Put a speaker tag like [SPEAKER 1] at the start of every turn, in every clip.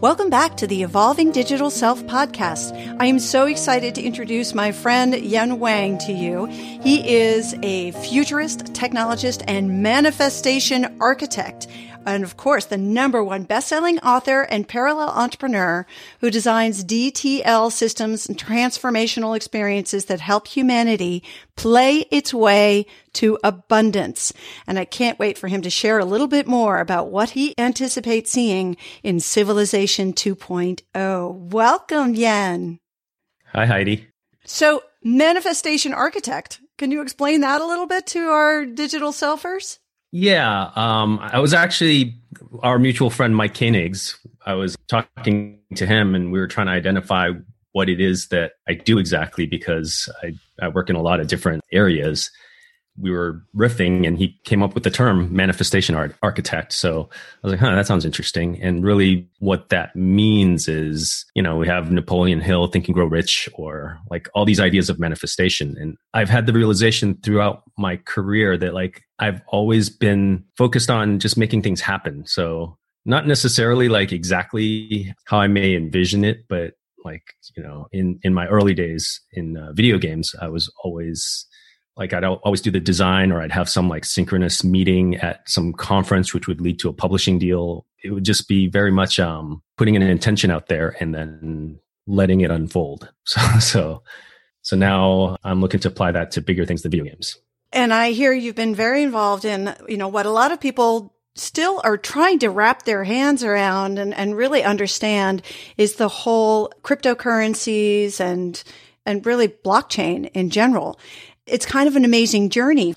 [SPEAKER 1] Welcome back to the Evolving Digital Self podcast. I am so excited to introduce my friend Yan Wang to you. He is a futurist, technologist, and manifestation architect and of course, the number one best-selling author and parallel entrepreneur who designs DLT systems and transformational experiences that help humanity play its way to abundance. And I can't wait for him to share a little bit more about what he anticipates seeing in Civilization 2.0. Welcome, Yan.
[SPEAKER 2] Hi, Heidi.
[SPEAKER 1] So, manifestation architect. Can you explain that a little bit to our digital selfers?
[SPEAKER 2] Yeah, um, I was actually our mutual friend Mike Koenigs. I was talking to him, and we were trying to identify what it is that I do exactly because I, I work in a lot of different areas we were riffing and he came up with the term manifestation art architect. So I was like, huh, that sounds interesting. And really what that means is, you know, we have Napoleon Hill, Think and Grow Rich, or like all these ideas of manifestation. And I've had the realization throughout my career that like I've always been focused on just making things happen. So not necessarily like exactly how I may envision it, but like, you know, in, in my early days in uh, video games, I was always like I'd always do the design or I'd have some like synchronous meeting at some conference, which would lead to a publishing deal. It would just be very much um, putting an intention out there and then letting it unfold. So, so, so now I'm looking to apply that to bigger things than video games.
[SPEAKER 1] And I hear you've been very involved in, you know, what a lot of people still are trying to wrap their hands around and, and really understand is the whole cryptocurrencies and, and really blockchain in general it's kind of an amazing journey.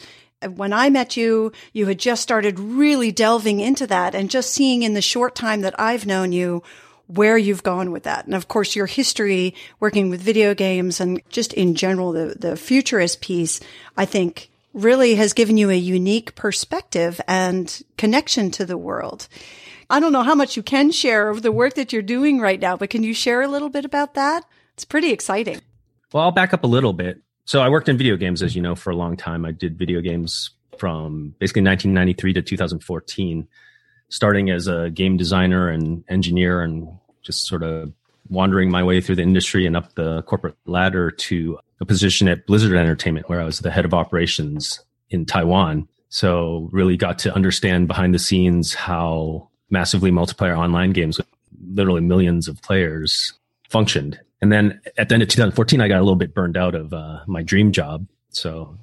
[SPEAKER 1] When I met you, you had just started really delving into that and just seeing in the short time that I've known you where you've gone with that. And of course, your history working with video games and just in general, the, the futurist piece, I think really has given you a unique perspective and connection to the world. I don't know how much you can share of the work that you're doing right now, but can you share a little bit about that? It's pretty exciting.
[SPEAKER 2] Well, I'll back up a little bit. So I worked in video games, as you know, for a long time. I did video games from basically 1993 to 2014, starting as a game designer and engineer and just sort of wandering my way through the industry and up the corporate ladder to a position at Blizzard Entertainment, where I was the head of operations in Taiwan. So really got to understand behind the scenes how massively multiplayer online games with literally millions of players functioned and then at the end of 2014, I got a little bit burned out of uh, my dream job. So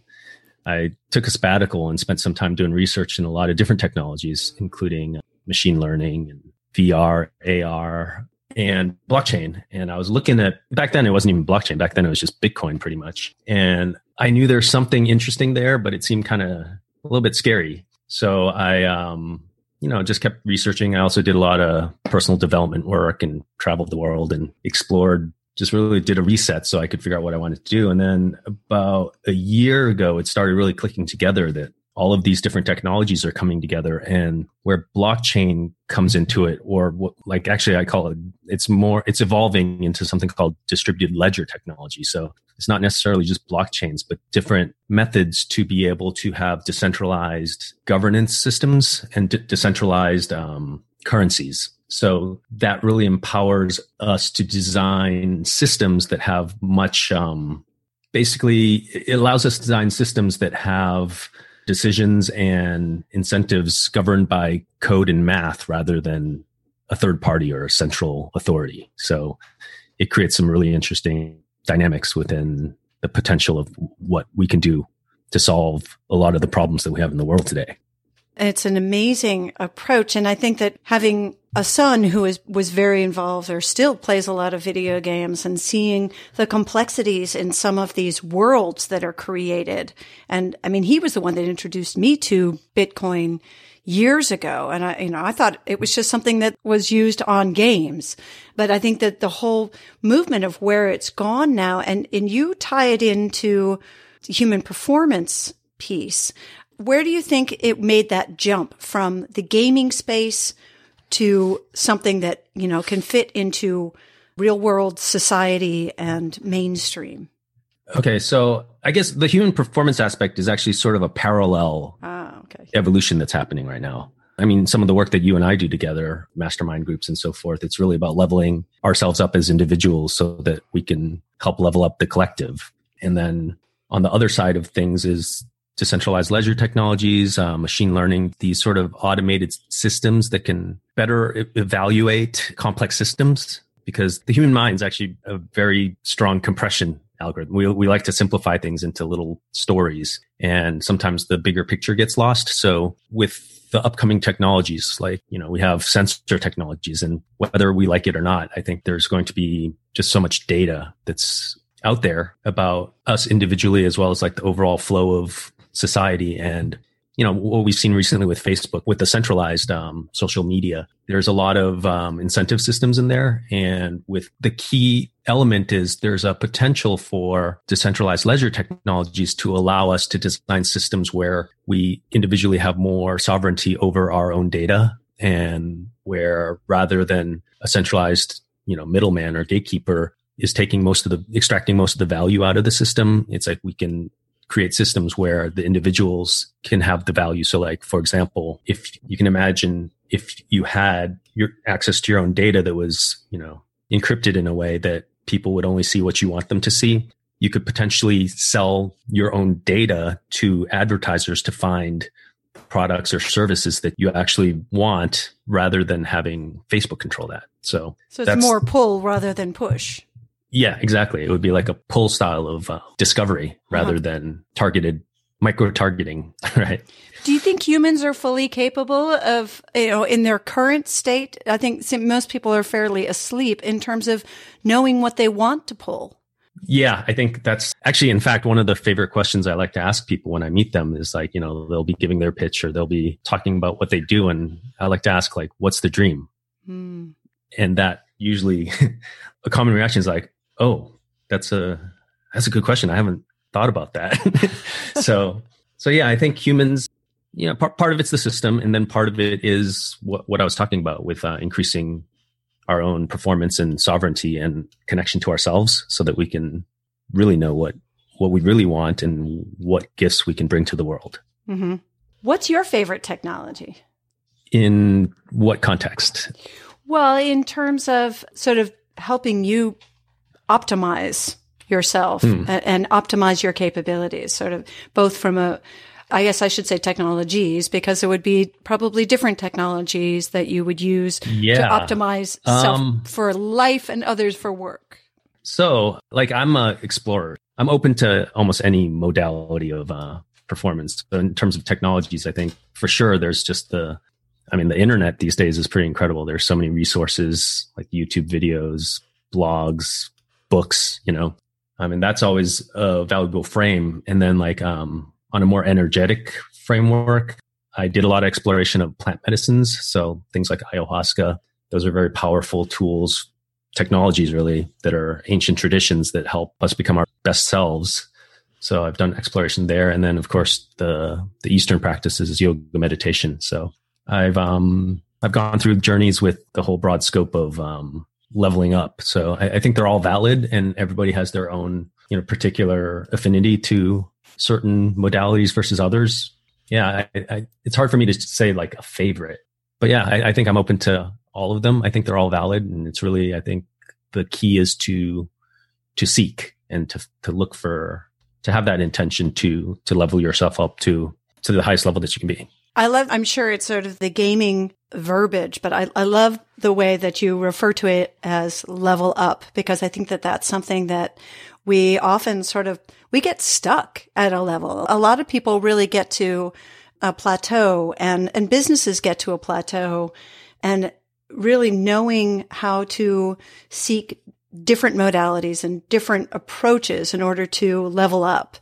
[SPEAKER 2] I took a sabbatical and spent some time doing research in a lot of different technologies, including uh, machine learning and VR, AR, and blockchain. And I was looking at back then it wasn't even blockchain. Back then it was just Bitcoin pretty much. And I knew there's something interesting there, but it seemed kind of a little bit scary. So I um, you know, just kept researching. I also did a lot of personal development work and traveled the world and explored just really did a reset so I could figure out what I wanted to do. And then about a year ago, it started really clicking together that all of these different technologies are coming together and where blockchain comes into it or what, like actually I call it, it's more, it's evolving into something called distributed ledger technology. So it's not necessarily just blockchains, but different methods to be able to have decentralized governance systems and de- decentralized um, currencies. So that really empowers us to design systems that have much, um, basically, it allows us to design systems that have decisions and incentives governed by code and math rather than a third party or a central authority. So it creates some really interesting dynamics within the potential of what we can do to solve a lot of the problems that we have in the world today.
[SPEAKER 1] It's an amazing approach. And I think that having a son who is, was very involved or still plays a lot of video games and seeing the complexities in some of these worlds that are created. And I mean, he was the one that introduced me to Bitcoin years ago. And I, you know, I thought it was just something that was used on games. But I think that the whole movement of where it's gone now and, and you tie it into the human performance piece. Where do you think it made that jump from the gaming space to something that, you know, can fit into real world society and mainstream?
[SPEAKER 2] Okay, so I guess the human performance aspect is actually sort of a parallel
[SPEAKER 1] ah, okay.
[SPEAKER 2] evolution that's happening right now. I mean, some of the work that you and I do together, mastermind groups and so forth, it's really about leveling ourselves up as individuals so that we can help level up the collective. And then on the other side of things is decentralized ledger technologies, uh, machine learning, these sort of automated systems that can better evaluate complex systems because the human mind is actually a very strong compression algorithm. We, we like to simplify things into little stories and sometimes the bigger picture gets lost. So with the upcoming technologies, like, you know, we have sensor technologies and whether we like it or not, I think there's going to be just so much data that's out there about us individually as well as like the overall flow of society. And you know what we've seen recently with facebook with the centralized um, social media there's a lot of um, incentive systems in there. And with the key element is there's a potential for decentralized ledger technologies to allow us to design systems where we individually have more sovereignty over our own data and where rather than a centralized you know middleman or gatekeeper is taking most of the extracting most of the value out of the system it's like we can create systems where the individuals can have the value. So like, for example, if you can imagine if you had your access to your own data that was, you know, encrypted in a way that people would only see what you want them to see, you could potentially sell your own data to advertisers to find products or services that you actually want rather than having Facebook control that. So,
[SPEAKER 1] so it's more pull rather than push.
[SPEAKER 2] Yeah, exactly. It would be like a pull style of uh, discovery rather uh-huh. than targeted micro targeting, right?
[SPEAKER 1] Do you think humans are fully capable of, you know, in their current state? I think most people are fairly asleep in terms of knowing what they want to pull.
[SPEAKER 2] Yeah, I think that's actually, in fact, one of the favorite questions I like to ask people when I meet them is like, you know, they'll be giving their pitch or they'll be talking about what they do. And I like to ask, like, what's the dream? Hmm. And that usually a common reaction is like, oh, that's a that's a good question. I haven't thought about that. so so yeah, I think humans, you know, part part of it's the system, and then part of it is what what I was talking about with uh, increasing our own performance and sovereignty and connection to ourselves, so that we can really know what what we really want and what gifts we can bring to the world.
[SPEAKER 1] Mm-hmm. What's your favorite technology?
[SPEAKER 2] In what context?
[SPEAKER 1] Well, in terms of sort of helping you optimize yourself mm. and, and optimize your capabilities, sort of both from a, I guess I should say technologies because there would be probably different technologies that you would use yeah. to optimize um, for life and others for work.
[SPEAKER 2] So, like, I'm a explorer. I'm open to almost any modality of uh, performance. But in terms of technologies, I think for sure there's just the, I mean, the internet these days is pretty incredible. There's so many resources like YouTube videos, blogs, books, you know. I mean, that's always a valuable frame. And then like um, on a more energetic framework, I did a lot of exploration of plant medicines. So things like ayahuasca, those are very powerful tools, technologies really that are ancient traditions that help us become our best selves. So I've done exploration there. And then of course the, the Eastern practices is yoga meditation. So I've, um, I've gone through journeys with the whole broad scope of, um, leveling up. So I, I think they're all valid and everybody has their own, you know, particular affinity to certain modalities versus others. Yeah, I, I, it's hard for me to say like a favorite, but yeah, I, I, think I'm open to all of them. I think they're all valid, and it's really I think the key is to to seek and to to look for to have that intention to to level yourself up to to the highest level that you can be.
[SPEAKER 1] I love. I'm sure it's sort of the gaming verbiage, but I, I love the way that you refer to it as level up because I think that that's something that we often sort of, we get stuck at a level. A lot of people really get to a plateau and, and businesses get to a plateau and really knowing how to seek different modalities and different approaches in order to level up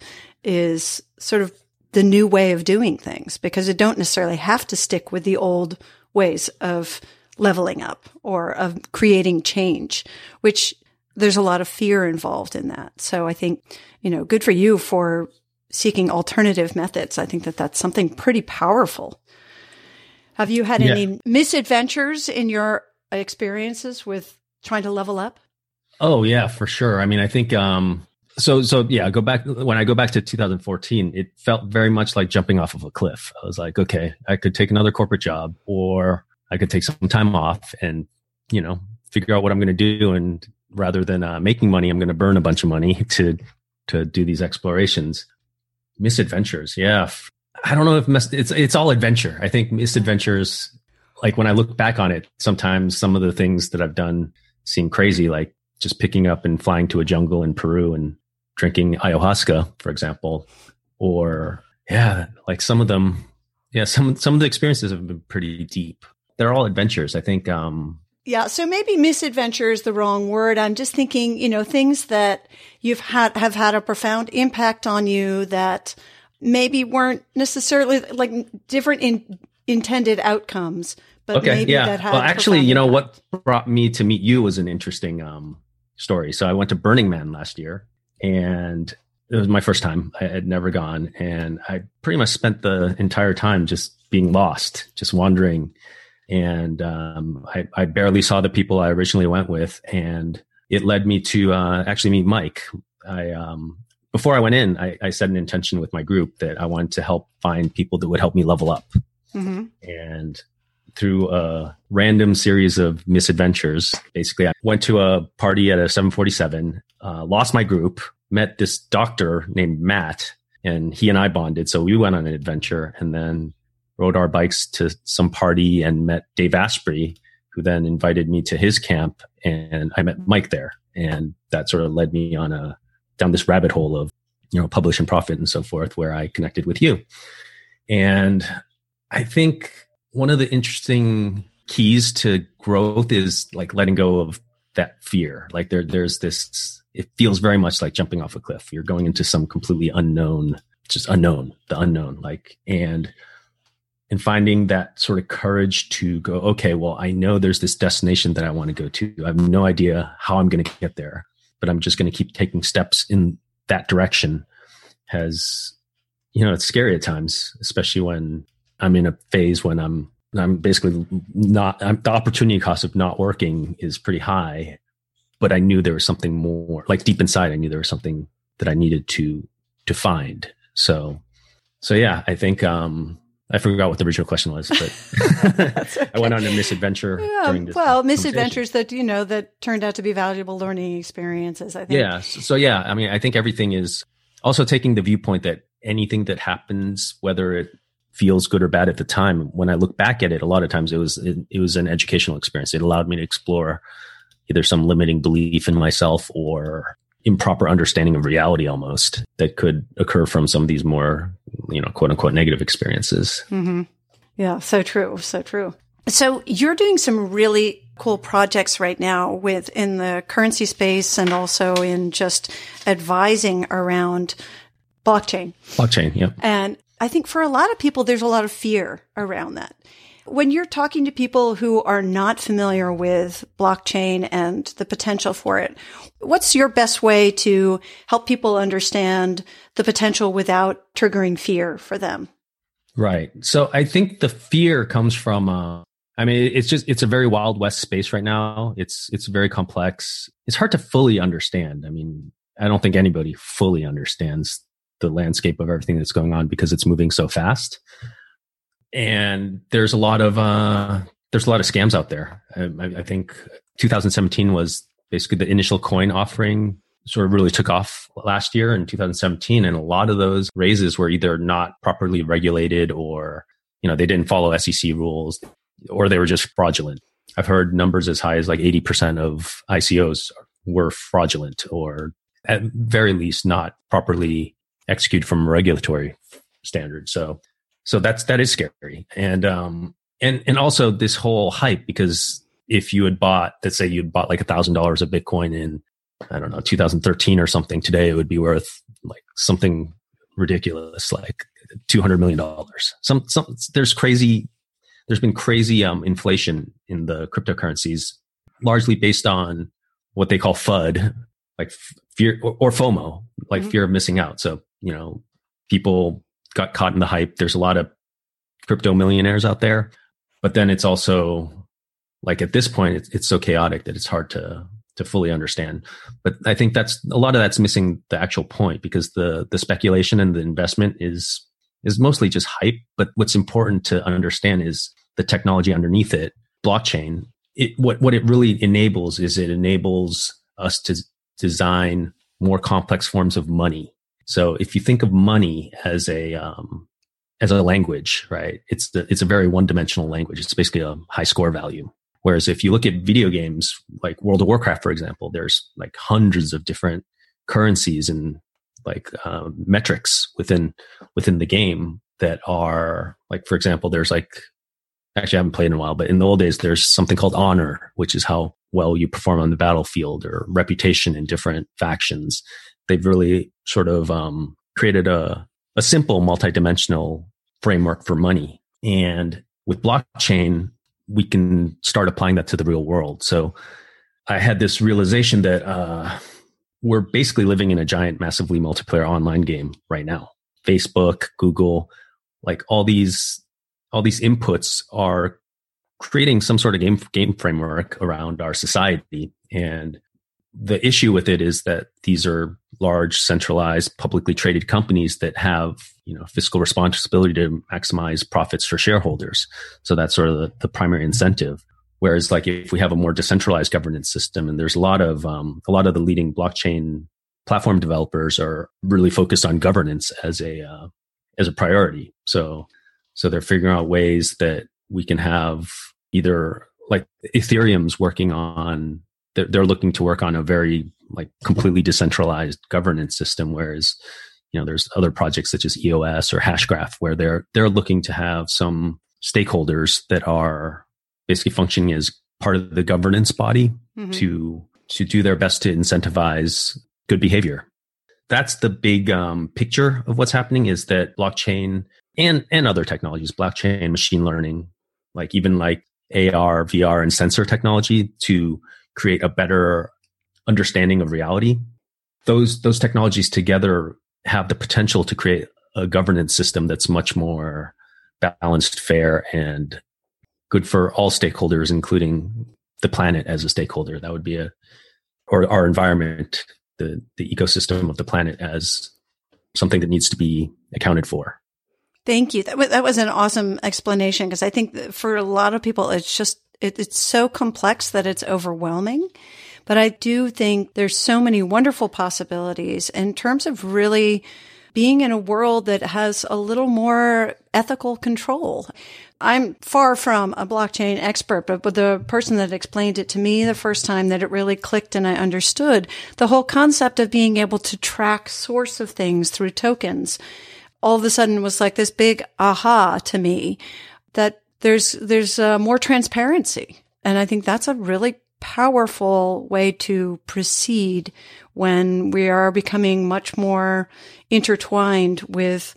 [SPEAKER 1] is sort of the new way of doing things because you don't necessarily have to stick with the old ways of leveling up or of creating change, which there's a lot of fear involved in that. So I think, you know, good for you for seeking alternative methods. I think that that's something pretty powerful. Have you had
[SPEAKER 2] Yeah.
[SPEAKER 1] any misadventures in your experiences with trying to level up?
[SPEAKER 2] Oh yeah, for sure. I mean, I think um so so yeah, go back when I go back to 2014, it felt very much like jumping off of a cliff. I was like, okay, I could take another corporate job or I could take some time off and, you know, figure out what I'm going to do and rather than uh, making money, I'm going to burn a bunch of money to to do these explorations. Misadventures, yeah. I don't know if mis- it's it's all adventure. I think misadventures like when I look back on it, sometimes some of the things that I've done seem crazy, like just picking up and flying to a jungle in Peru and drinking ayahuasca, for example, or yeah, like some of them, yeah, some some of the experiences have been pretty deep. They're all adventures. I think. um
[SPEAKER 1] Yeah, so maybe misadventure is the wrong word. I'm just thinking, you know, things that you've had have had a profound impact on you that maybe weren't necessarily like different in intended outcomes, but
[SPEAKER 2] okay,
[SPEAKER 1] maybe
[SPEAKER 2] yeah.
[SPEAKER 1] that had
[SPEAKER 2] Well, actually, you know
[SPEAKER 1] impact.
[SPEAKER 2] what brought me to meet you was an interesting um story. So I went to Burning Man last year, and it was my first time. I had never gone, and I pretty much spent the entire time just being lost, just wandering. And um, I, I barely saw the people I originally went with, and it led me to uh, actually meet Mike. I um, before I went in, I, I set an intention with my group that I wanted to help find people that would help me level up
[SPEAKER 1] Mhm.
[SPEAKER 2] and through a random series of misadventures. Basically i went to a party at a 747 uh, lost my group met this doctor named matt and he and i bonded. So we went on an adventure and then rode our bikes to some party and met dave asprey who then invited me to his camp and i met mike there. And that sort of led me on a down this rabbit hole of you know publish and profit and so forth where i connected with you. And I think one of the interesting keys to growth is like letting go of that fear. Like there, there's this, it feels very much like jumping off a cliff. You're going into some completely unknown, just unknown, the unknown, like, and, and finding that sort of courage to go, okay, well, I know there's this destination that I want to go to. I have no idea how I'm going to get there, but I'm just going to keep taking steps in that direction has, you know, it's scary at times, especially when I'm in a phase when I'm I'm basically not I'm, the opportunity cost of not working is pretty high, but I knew there was something more. Like deep inside, I knew there was something that I needed to to find. So, so yeah, I think um I forgot what the original question was, but I went on a misadventure
[SPEAKER 1] Yeah,
[SPEAKER 2] during this.
[SPEAKER 1] well, misadventures that you know that turned out to be valuable learning experiences. I think.
[SPEAKER 2] Yeah. So, so yeah, I mean, I think everything is also taking the viewpoint that anything that happens, whether it feels good or bad at the time, when I look back at it, a lot of times it was it, it was an educational experience. It allowed me to explore either some limiting belief in myself or improper understanding of reality almost that could occur from some of these more you know quote unquote negative experiences
[SPEAKER 1] hmm Yeah, so true, so true. So you're doing some really cool projects right now with in the currency space and also in just advising around blockchain.
[SPEAKER 2] blockchain yeah
[SPEAKER 1] And I think for a lot of people, there's a lot of fear around that. When you're talking to people who are not familiar with blockchain and the potential for it, what's your best way to help people understand the potential without triggering fear for them?
[SPEAKER 2] Right. So I think the fear comes from uh I mean it's just it's a very wild west space right now. It's it's very complex. It's hard to fully understand. I mean, I don't think anybody fully understands the landscape of everything that's going on because it's moving so fast. And there's a lot of uh there's a lot of scams out there. I, I I think 2017 was basically the initial coin offering sort of really took off last year in 2017 and a lot of those raises were either not properly regulated or you know they didn't follow SEC rules or they were just fraudulent. I've heard numbers as high as like 80% of ICOs were fraudulent or at very least not properly executed from a regulatory standard. So so that's that is scary. And um and and also this whole hype because if you had bought let's say you'd bought like a thousand dollars of Bitcoin in I don't know, 2013 or something. Today it would be worth like something ridiculous, like 200 million dollars. Some, some, there's crazy, there's been crazy um, inflation in the cryptocurrencies, largely based on what they call FUD, like fear or, or FOMO, like
[SPEAKER 1] Mhm.
[SPEAKER 2] fear of missing out. So, you know, people got caught in the hype. There's a lot of crypto millionaires out there, but then it's also like at this point, it's, it's so chaotic that it's hard to to fully understand. But I think that's a lot of that's missing the actual point because the the speculation and the investment is is mostly just hype. But what's important to understand is the technology underneath it, blockchain. It, what what it really enables is it enables us to design more complex forms of money. So if you think of money as a um, as a language, right? It's the, it's a very one dimensional language. It's basically a high score value. Whereas if you look at video games like World of Warcraft, for example, there's like hundreds of different currencies and like uh, metrics within within the game that are like, for example, there's like actually I haven't played in a while, but in the old days there's something called honor, which is how well you perform on the battlefield or reputation in different factions. They've really sort of um, created a a simple multidimensional framework for money. And with blockchain, we can start applying that to the real world. So I had this realization that uh, we're basically living in a giant, massively multiplayer online game right now. Facebook, Google, like all these, all these inputs are creating some sort of game game framework around our society. And the issue with it is that these are large, centralized, publicly traded companies that have you know fiscal responsibility to maximize profits for shareholders. So that's sort of the, the primary incentive. Whereas, like if we have a more decentralized governance system, and there's a lot of um, a lot of the leading blockchain platform developers are really focused on governance as a uh, as a priority. So so they're figuring out ways that we can have either like Ethereum's working on they're, they're looking to work on a very like completely decentralized governance system, whereas you know there's other projects such as EOS or Hashgraph where they're they're looking to have some stakeholders that are basically functioning as part of the governance body mm-hmm. to to do their best to incentivize good behavior. That's the big um, picture of what's happening is that blockchain and and other technologies, blockchain, machine learning, like even like AR, VR, and sensor technology to create a better understanding of reality. Those those technologies together have the potential to create a governance system that's much more balanced, fair, and good for all stakeholders, including the planet as a stakeholder. That would be a or our environment, the the ecosystem of the planet as something that needs to be accounted for.
[SPEAKER 1] Thank you. That was, that was an awesome explanation because I think for a lot of people, it's just it, it's so complex that it's overwhelming. But I do think there's so many wonderful possibilities in terms of really being in a world that has a little more ethical control. I'm far from a blockchain expert, but, but the person that explained it to me the first time that it really clicked and I understood the whole concept of being able to track source of things through tokens all of a sudden was like this big aha to me that there's there's uh, more transparency, and I think that's a really powerful way to proceed when we are becoming much more intertwined with,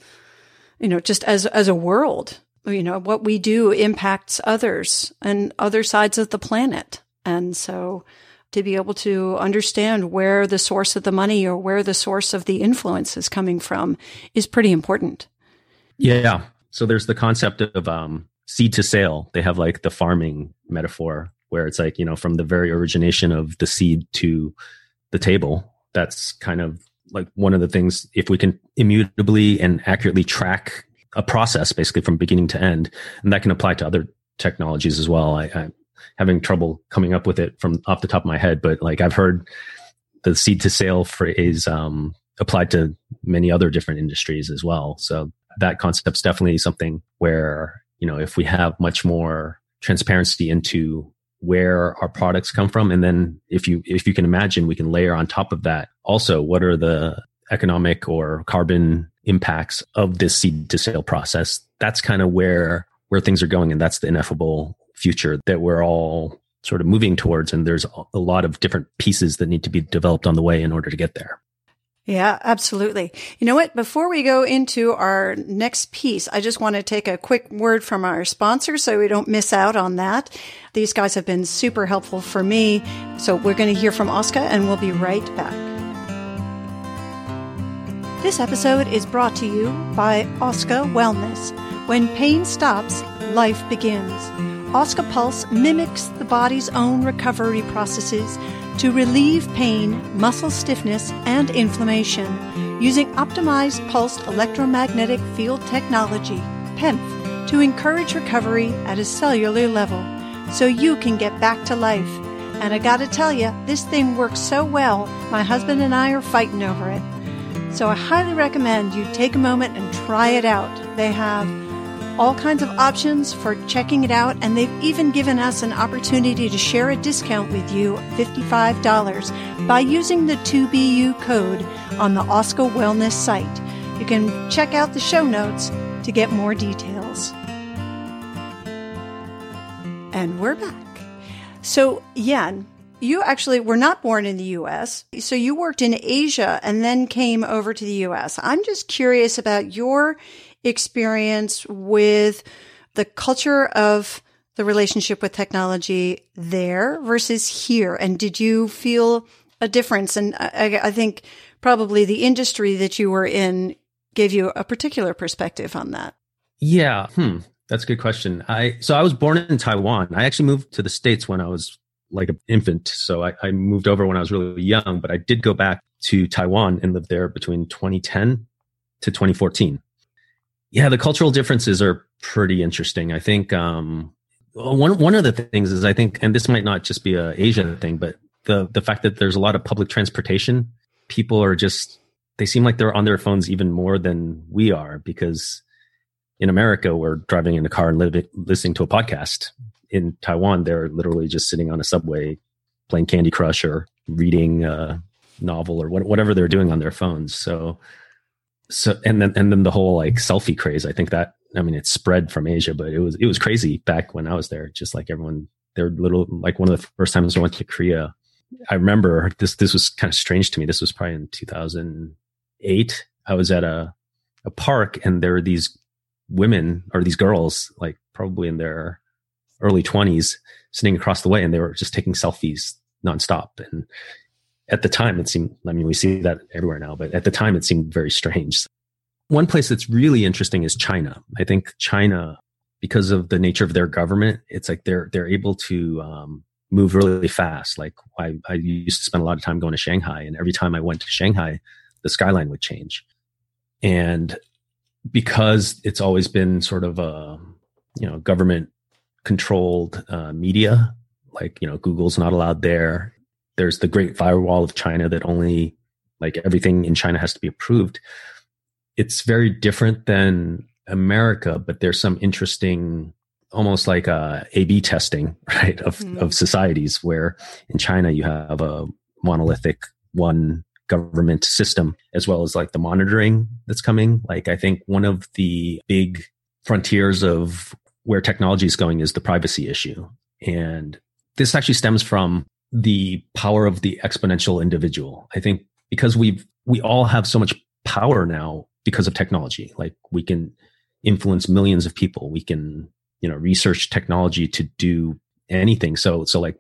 [SPEAKER 1] you know, just as as a world. You know, what we do impacts others and other sides of the planet, and so to be able to understand where the source of the money or where the source of the influence is coming from is pretty important.
[SPEAKER 2] Yeah. So there's the concept of um, seed to sale. They have like the farming metaphor where it's like, you know, from the very origination of the seed to the table. That's kind of like one of the things, if we can immutably and accurately track a process basically from beginning to end, and that can apply to other technologies as well. I, I having trouble coming up with it from off the top of my head, but like I've heard the seed to sale phrase um, applied to many other different industries as well. So that concept's definitely something where you know, if we have much more transparency into where our products come from, and then if you if you can imagine, we can layer on top of that also what are the economic or carbon impacts of this seed to sale process. That's kind of where where things are going, and that's the ineffable future that we're all sort of moving towards. And there's a lot of different pieces that need to be developed on the way in order to get there.
[SPEAKER 1] Yeah, absolutely. You know what? Before we go into our next piece, I just want to take a quick word from our sponsor so we don't miss out on that. These guys have been super helpful for me. So we're going to hear from Oska and we'll be right back. This episode is brought to you by Oska Wellness. When pain stops, life begins. Oska Pulse mimics the body's own recovery processes to relieve pain, muscle stiffness, and inflammation using optimized pulsed electromagnetic field technology, PEMF, to encourage recovery at a cellular level so you can get back to life. And I gotta tell you, this thing works so well, my husband and I are fighting over it. So I highly recommend you take a moment and try it out. They have all kinds of options for checking it out, and they've even given us an opportunity to share a discount with you $55 by using the 2BU code on the Oska Wellness site. You can check out the show notes to get more details. And we're back. So, Yan, you actually were not born in the US. So you worked in Asia and then came over to the US. I'm just curious about your experience with the culture of the relationship with technology there versus here. And did you feel a difference? And I, I think probably the industry that you were in gave you a particular perspective on that.
[SPEAKER 2] Yeah. Hmm. That's a good question. I so I was born in Taiwan. I actually moved to the States when I was like an infant. So I, I moved over when I was really young, but I did go back to Taiwan and lived there between 2010 to 2014. Yeah, the cultural differences are pretty interesting. I think um, one one of the things is I think, and this might not just be a Asian thing, but the the fact that there's a lot of public transportation, people are just they seem like they're on their phones even more than we are because in America we're driving in a car and listening to a podcast. In Taiwan, they're literally just sitting on a subway playing Candy Crush or reading a novel or what, whatever they're doing on their phones. So so and then and then the whole like selfie craze i think that i mean it spread from asia but it was it was crazy back when i was there just like everyone they're little like one of the first times i went to korea. I remember this this was kind of strange to me. This was probably in 2008 i was at a a park and there were these women or these girls like probably in their early 20s sitting across the way and they were just taking selfies nonstop. And at the time it seemed i mean we see that everywhere now but at the time it seemed very strange. One place that's really interesting is china. I think china because of the nature of their government it's like they're they're able to um, move really fast. Like I, I used to spend a lot of time going to shanghai and every time i went to shanghai the skyline would change. And because it's always been sort of a you know government controlled uh, media like you know google's not allowed there there's the Great Firewall of China that only like everything in China has to be approved. It's very different than America, but there's some interesting, almost like a A/B testing, right, of mm. of societies. Where in China you have a monolithic one government system, as well as like the monitoring that's coming. Like I think one of the big frontiers of where technology is going is the privacy issue, and this actually stems from the power of the exponential individual. I think because we've, we all have so much power now because of technology. Like we can influence millions of people. We can, you know, research technology to do anything. So, so like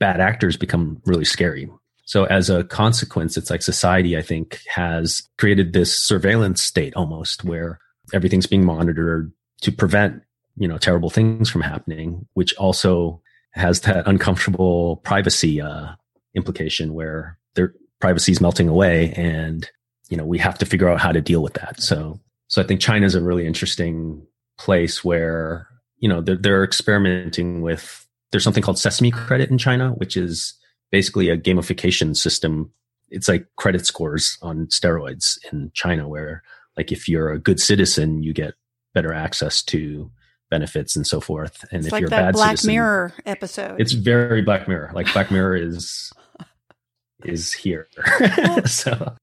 [SPEAKER 2] bad actors become really scary. So as a consequence, it's like society, I think, has created this surveillance state almost where everything's being monitored to prevent, you know, terrible things from happening, which also has that uncomfortable privacy uh, implication where their privacy is melting away, and you know we have to figure out how to deal with that. So, so I think China is a really interesting place where you know they're, they're experimenting with. There's something called Sesame Credit in China, which is basically a gamification system. It's like credit scores on steroids in China, where like if you're a good citizen, you get better access to benefits and so forth. And
[SPEAKER 1] it's
[SPEAKER 2] if
[SPEAKER 1] like
[SPEAKER 2] you're a bad
[SPEAKER 1] Black
[SPEAKER 2] citizen,
[SPEAKER 1] Mirror episode.
[SPEAKER 2] it's very Black Mirror. Like Black Mirror is is here. so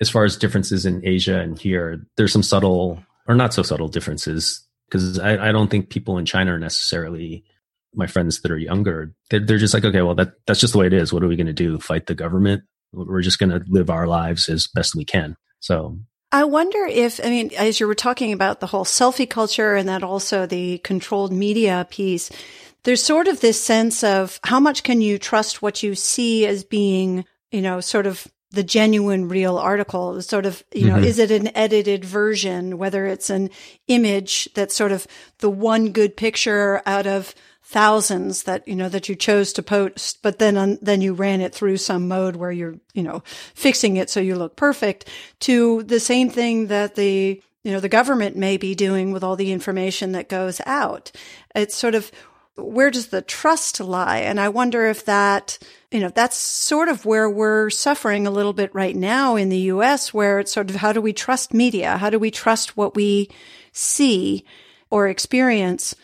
[SPEAKER 2] as far as differences in Asia and here, there's some subtle or not so subtle differences because I, I, don't think people in China are necessarily my friends that are younger. They're, they're just like, okay, well that that's just the way it is. What are we going to do? Fight the government? We're just going to live our lives as best we can. So
[SPEAKER 1] I wonder if, I mean, as you were talking about the whole selfie culture and that also the controlled media piece, there's sort of this sense of how much can you trust what you see as being, you know, sort of the genuine real article sort of you know mm-hmm. is it an edited version whether it's an image that's sort of the one good picture out of thousands that you know that you chose to post but then on, then you ran it through some mode where you're you know fixing it so you look perfect to the same thing that the you know the government may be doing with all the information that goes out. It's sort of where does the trust lie? And i wonder if that you know that's sort of where we're suffering a little bit right now in the US where it's sort of how do we trust media? How do we trust what we see or experience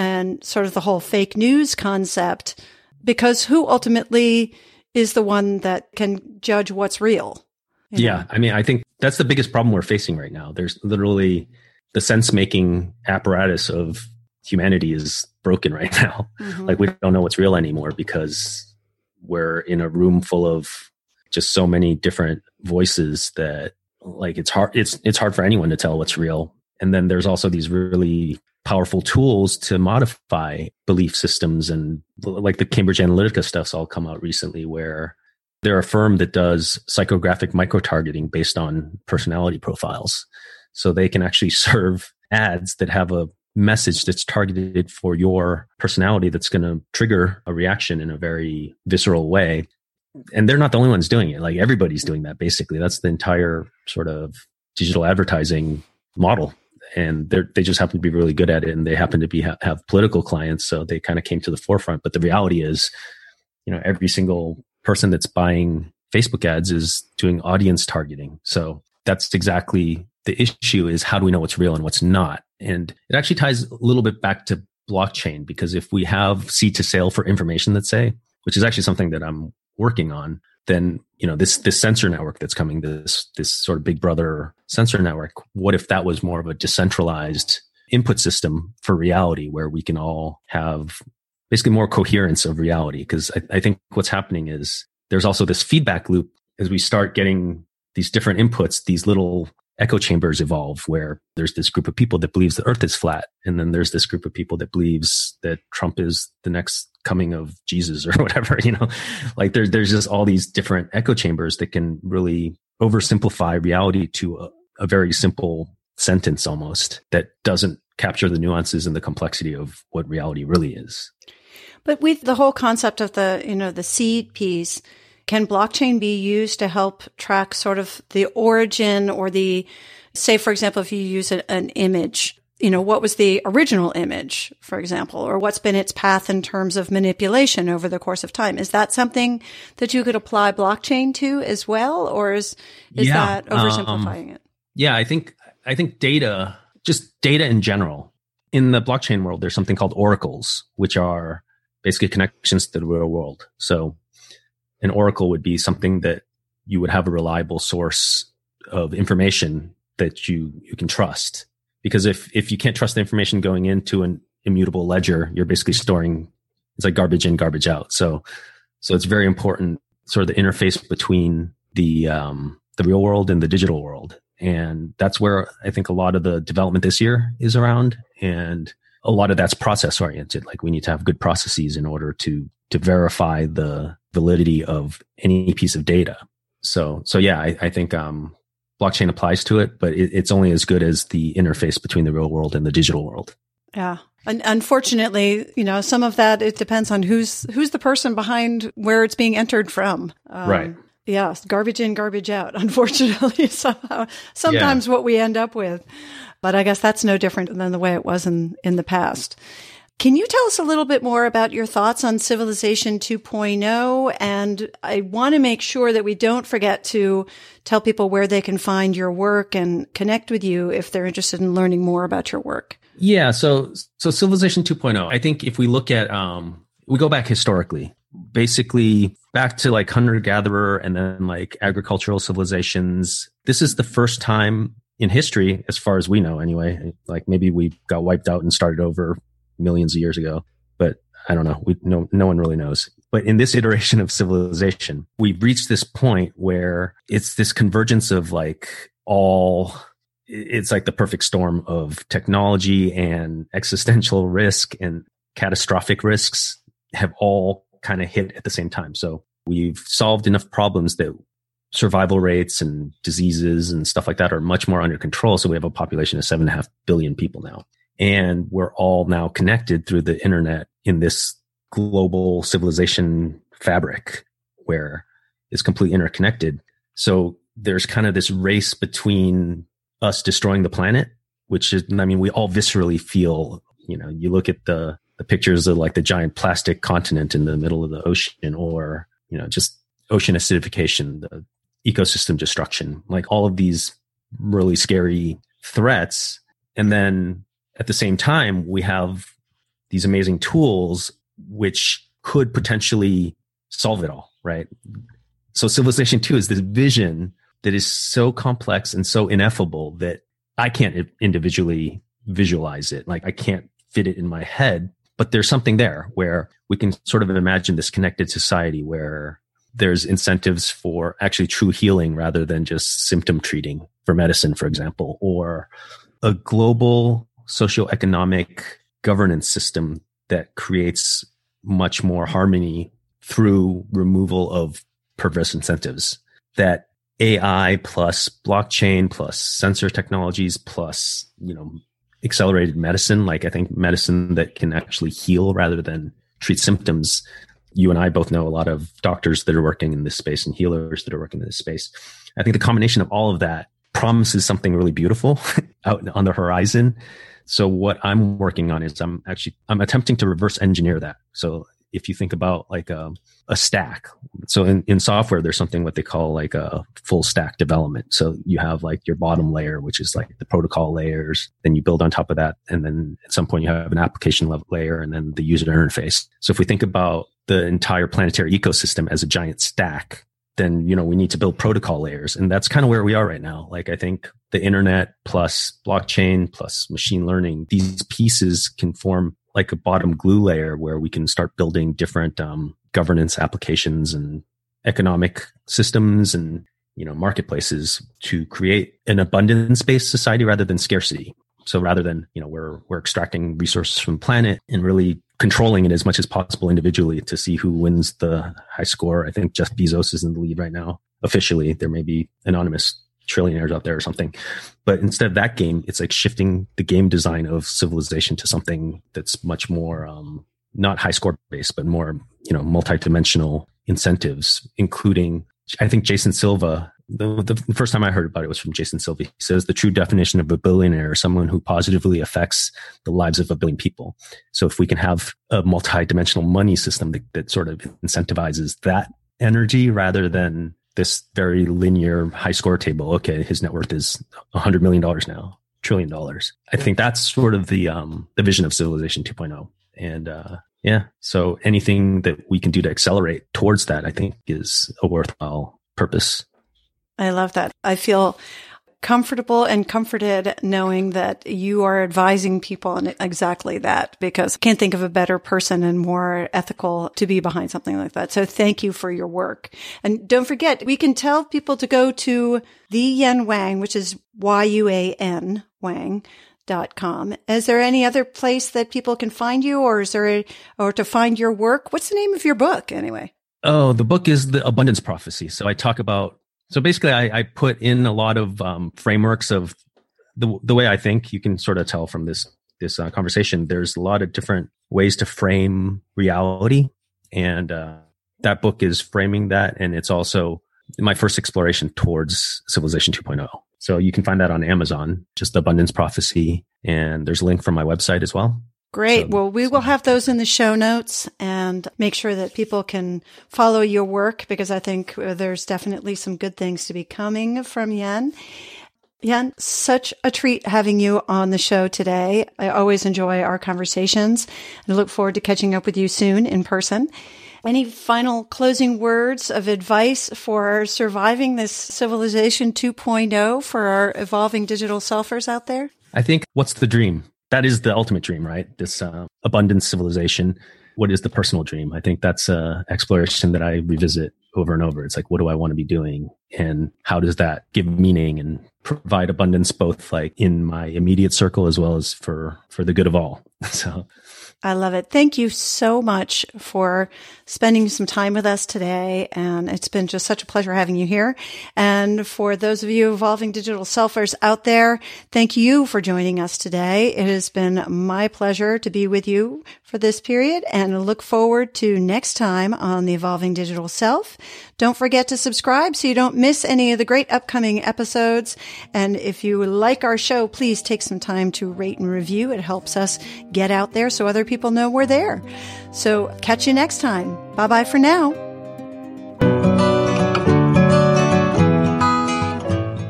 [SPEAKER 1] and sort of the whole fake news concept, because who ultimately is the one that can judge what's real?
[SPEAKER 2] Yeah. Know? I mean, I think that's the biggest problem we're facing right now. There's literally the sense making apparatus of humanity is broken right now. Mm-hmm. Like we don't know what's real anymore because we're in a room full of just so many different voices that like it's hard it's it's hard for anyone to tell what's real. And then there's also these really powerful tools to modify belief systems and like the Cambridge Analytica stuff's all come out recently where they're a firm that does psychographic micro-targeting based on personality profiles. So they can actually serve ads that have a message that's targeted for your personality that's going to trigger a reaction in a very visceral way. And they're not the only ones doing it. Like everybody's doing that basically. That's the entire sort of digital advertising model and they they just happen to be really good at it and they happen to be have political clients so they kind of came to the forefront. But the reality is you know every single person that's buying facebook ads is doing audience targeting. So that's exactly the issue is how do we know what's real and what's not? And it actually ties a little bit back to blockchain because if we have seed to sale for information let's say which is actually something that i'm working on then you know this this sensor network that's coming this this sort of big brother sensor network what if that was more of a decentralized input system for reality where we can all have basically more coherence of reality? Because I, I, think what's happening is there's also this feedback loop as we start getting these different inputs these little echo chambers evolve where there's this group of people that believes the earth is flat and then there's this group of people that believes that trump is the next coming of jesus or whatever you know? Like there's there's just all these different echo chambers that can really oversimplify reality to a, a very simple sentence almost that doesn't capture the nuances and the complexity of what reality really is.
[SPEAKER 1] But with the whole concept of the you know the seed piece can blockchain be used to help track sort of the origin or the, say, for example, if you use an image, you know, what was the original image, for example, or what's been its path in terms of manipulation over the course of time? Is that something that you could apply blockchain to as well? Or is, is yeah, that oversimplifying um, it?
[SPEAKER 2] Yeah, I think, I think data, just data in general, in the blockchain world, there's something called oracles, which are basically connections to the real world. So an oracle would be something that you would have a reliable source of information that you you can trust because if if you can't trust the information going into an immutable ledger you're basically storing it's like garbage in garbage out. So so it's very important sort of the interface between the um the real world and the digital world. And that's where i think a lot of the development this year is around. And a lot of that's process oriented. Like we need to have good processes in order to to verify the validity of any piece of data. So, so yeah, I, I think, um, blockchain applies to it, but it, it's only as good as the interface between the real world and the digital world.
[SPEAKER 1] Yeah. And unfortunately, you know, some of that, it depends on who's, who's the person behind where it's being entered from.
[SPEAKER 2] Um, right.
[SPEAKER 1] Yeah. Garbage in, garbage out. Unfortunately, somehow, sometimes yeah. what we end up with. But I guess that's no different than the way it was in, in the past. Can you tell us a little bit more about your thoughts on Civilization 2.0? And I want to make sure that we don't forget to tell people where they can find your work and connect with you if they're interested in learning more about your work.
[SPEAKER 2] Yeah. So, so Civilization 2.0, I think if we look at, um, we go back historically, basically back to like hunter gatherer and then like agricultural civilizations. This is the first time in history, as far as we know anyway, like maybe we got wiped out and started over millions of years ago. But I don't know. We no no one really knows. But in this iteration of civilization, we've reached this point where it's this convergence of like all it's like the perfect storm of technology and existential risk and catastrophic risks have all kind of hit at the same time. So we've solved enough problems that survival rates and diseases and stuff like that are much more under control. So we have a population of seven and a half billion people now. And we're all now connected through the internet in this global civilization fabric where it's completely interconnected. So there's kind of this race between us destroying the planet, which is, I mean, we all viscerally feel, you know, you look at the, the pictures of like the giant plastic continent in the middle of the ocean or, you know, just ocean acidification, the ecosystem destruction, like all of these really scary threats. And then at the same time, we have these amazing tools which could potentially solve it all, right? So civilization two is this vision that is so complex and so ineffable that I can't individually visualize it. Like I can't fit it in my head, but there's something there where we can sort of imagine this connected society where there's incentives for actually true healing rather than just symptom treating for medicine, for example, or a global socioeconomic governance system that creates much more harmony through removal of perverse incentives that AI plus blockchain plus sensor technologies plus, you know, accelerated medicine, like I think medicine that can actually heal rather than treat symptoms. You and I both know a lot of doctors that are working in this space and healers that are working in this space. I think the combination of all of that promises something really beautiful out on the horizon. So what I'm working on is I'm actually I'm attempting to reverse engineer that. So if you think about like a, a stack. So in, in software, there's something what they call like a full stack development. So you have like your bottom layer, which is like the protocol layers. Then you build on top of that. And then at some point you have an application level layer and then the user interface. So if we think about the entire planetary ecosystem as a giant stack, then you know we need to build protocol layers. And that's kind of where we are right now. Like i think the internet plus blockchain plus machine learning these pieces can form like a bottom glue layer where we can start building different um, governance applications and economic systems and you know marketplaces to create an abundance based society rather than scarcity. So rather than you know we're we're extracting resources from planet and really controlling it as much as possible individually to see who wins the high score i think jeff bezos is in the lead right now officially there may be anonymous trillionaires out there or something. But instead of that game, it's like shifting the game design of civilization to something that's much more um, not high score based, but more you know multi-dimensional incentives, including I think Jason Silva. The, the first time I heard about it was from Jason Silva. He says the true definition of a billionaire is someone who positively affects the lives of a billion people. So if we can have a multi-dimensional money system that, that sort of incentivizes that energy rather than this very linear high score table. Okay, his net worth is hundred million dollars now, trillion dollars. I think that's sort of the um, the vision of Civilization 2.0. And uh, yeah, so anything that we can do to accelerate towards that, I think, is a worthwhile purpose.
[SPEAKER 1] I love that. I feel comfortable and comforted knowing that you are advising people on exactly that because I can't think of a better person and more ethical to be behind something like that. So thank you for your work. And don't forget, we can tell people to go to the Yuan Wang, which is Y-U-A-N Wang dot com. Is there any other place that people can find you or is there a, or to find your work? What's the name of your book anyway?
[SPEAKER 2] Oh, the book is the abundance prophecy. So I talk about so basically, I, I put in a lot of um, frameworks of the the way I think. You can sort of tell from this this uh, conversation. There's a lot of different ways to frame reality, and uh, that book is framing that, and it's also my first exploration towards Civilization 2.0. So you can find that on Amazon, just Abundance Prophecy, and there's a link from my website as well.
[SPEAKER 1] Great. So, well, we will have those in the show notes and make sure that people can follow your work because I think uh, there's definitely some good things to be coming from Yuan. Yuan, such a treat having you on the show today. I always enjoy our conversations and look forward to catching up with you soon in person. Any final closing words of advice for surviving this civilization 2.0 for our evolving digital selfers out there?
[SPEAKER 2] I think what's the dream? That is the ultimate dream, right? This uh, abundance civilization. What is the personal dream? I think that's a exploration that I revisit over and over. It's like, what do I want to be doing? And how does that give meaning and provide abundance both like in my immediate circle as well as for, for the good of all? So
[SPEAKER 1] I love it. Thank you so much for spending some time with us today. And it's been just such a pleasure having you here. And for those of you evolving digital selfers out there, thank you for joining us today. It has been my pleasure to be with you for this period and look forward to next time on the evolving digital self. Don't forget to subscribe so you don't miss any of the great upcoming episodes. And if you like our show, please take some time to rate and review. It helps us get out there so other people know we're there. So catch you next time. Bye bye for now.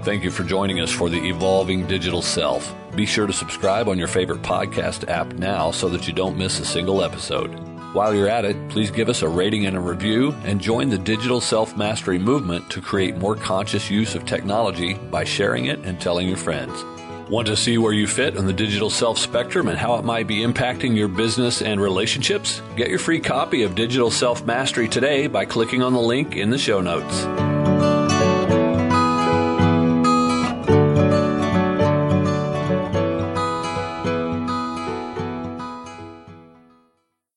[SPEAKER 3] Thank you for joining us for the Evolving Digital Self. Be sure to subscribe on your favorite podcast app now so that you don't miss a single episode. While you're at it, please give us a rating and a review and join the digital self mastery movement to create more conscious use of technology by sharing it and telling your friends. Want to see where you fit on the digital self spectrum and how it might be impacting your business and relationships? Get your free copy of Digital Self Mastery today by clicking on the link in the show notes.